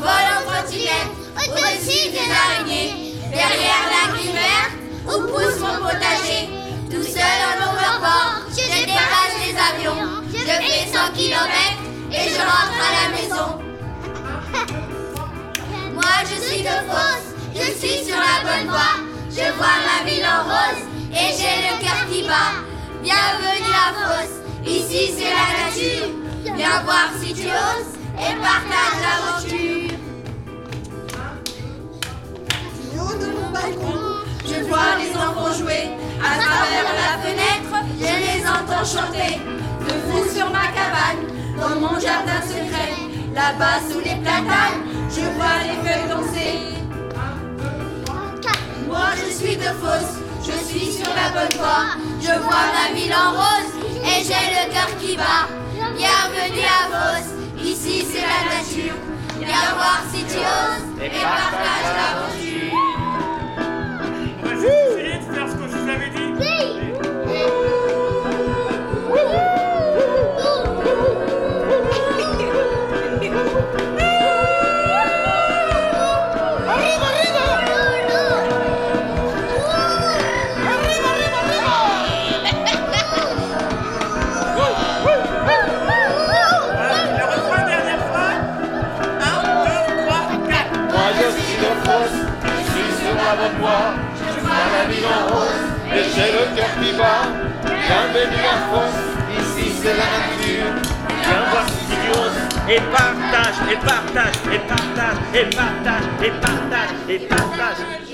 trottinette, au-dessus des araignées, derrière la grille verte, où pousse mon potager. Tout seul en overport, je dépasse les avions, je fais 100 km et je rentre à la maison. Moi je suis de fausse, je suis sur la bonne voie, je vois ma ville en rose et j'ai le cœur qui bat. Bienvenue à Fosse, entends chanter. Debout sur ma cabane, dans mon jardin secret, là-bas sous les platanes, je vois les feuilles danser. Moi je suis de fausse, je suis sur la bonne voie, je vois ma ville en rose et j'ai le cœur qui bat. Bienvenue à Fosse, ici c'est la nature, viens voir si tu oses et bonne voie, je vois la ville en rose, et j'ai le cœur qui bat. Bienvenue à Fosse, ici c'est la nature, viens voir si tu oses. Et partage, et partage, et partage, et partage, et partage, et partage.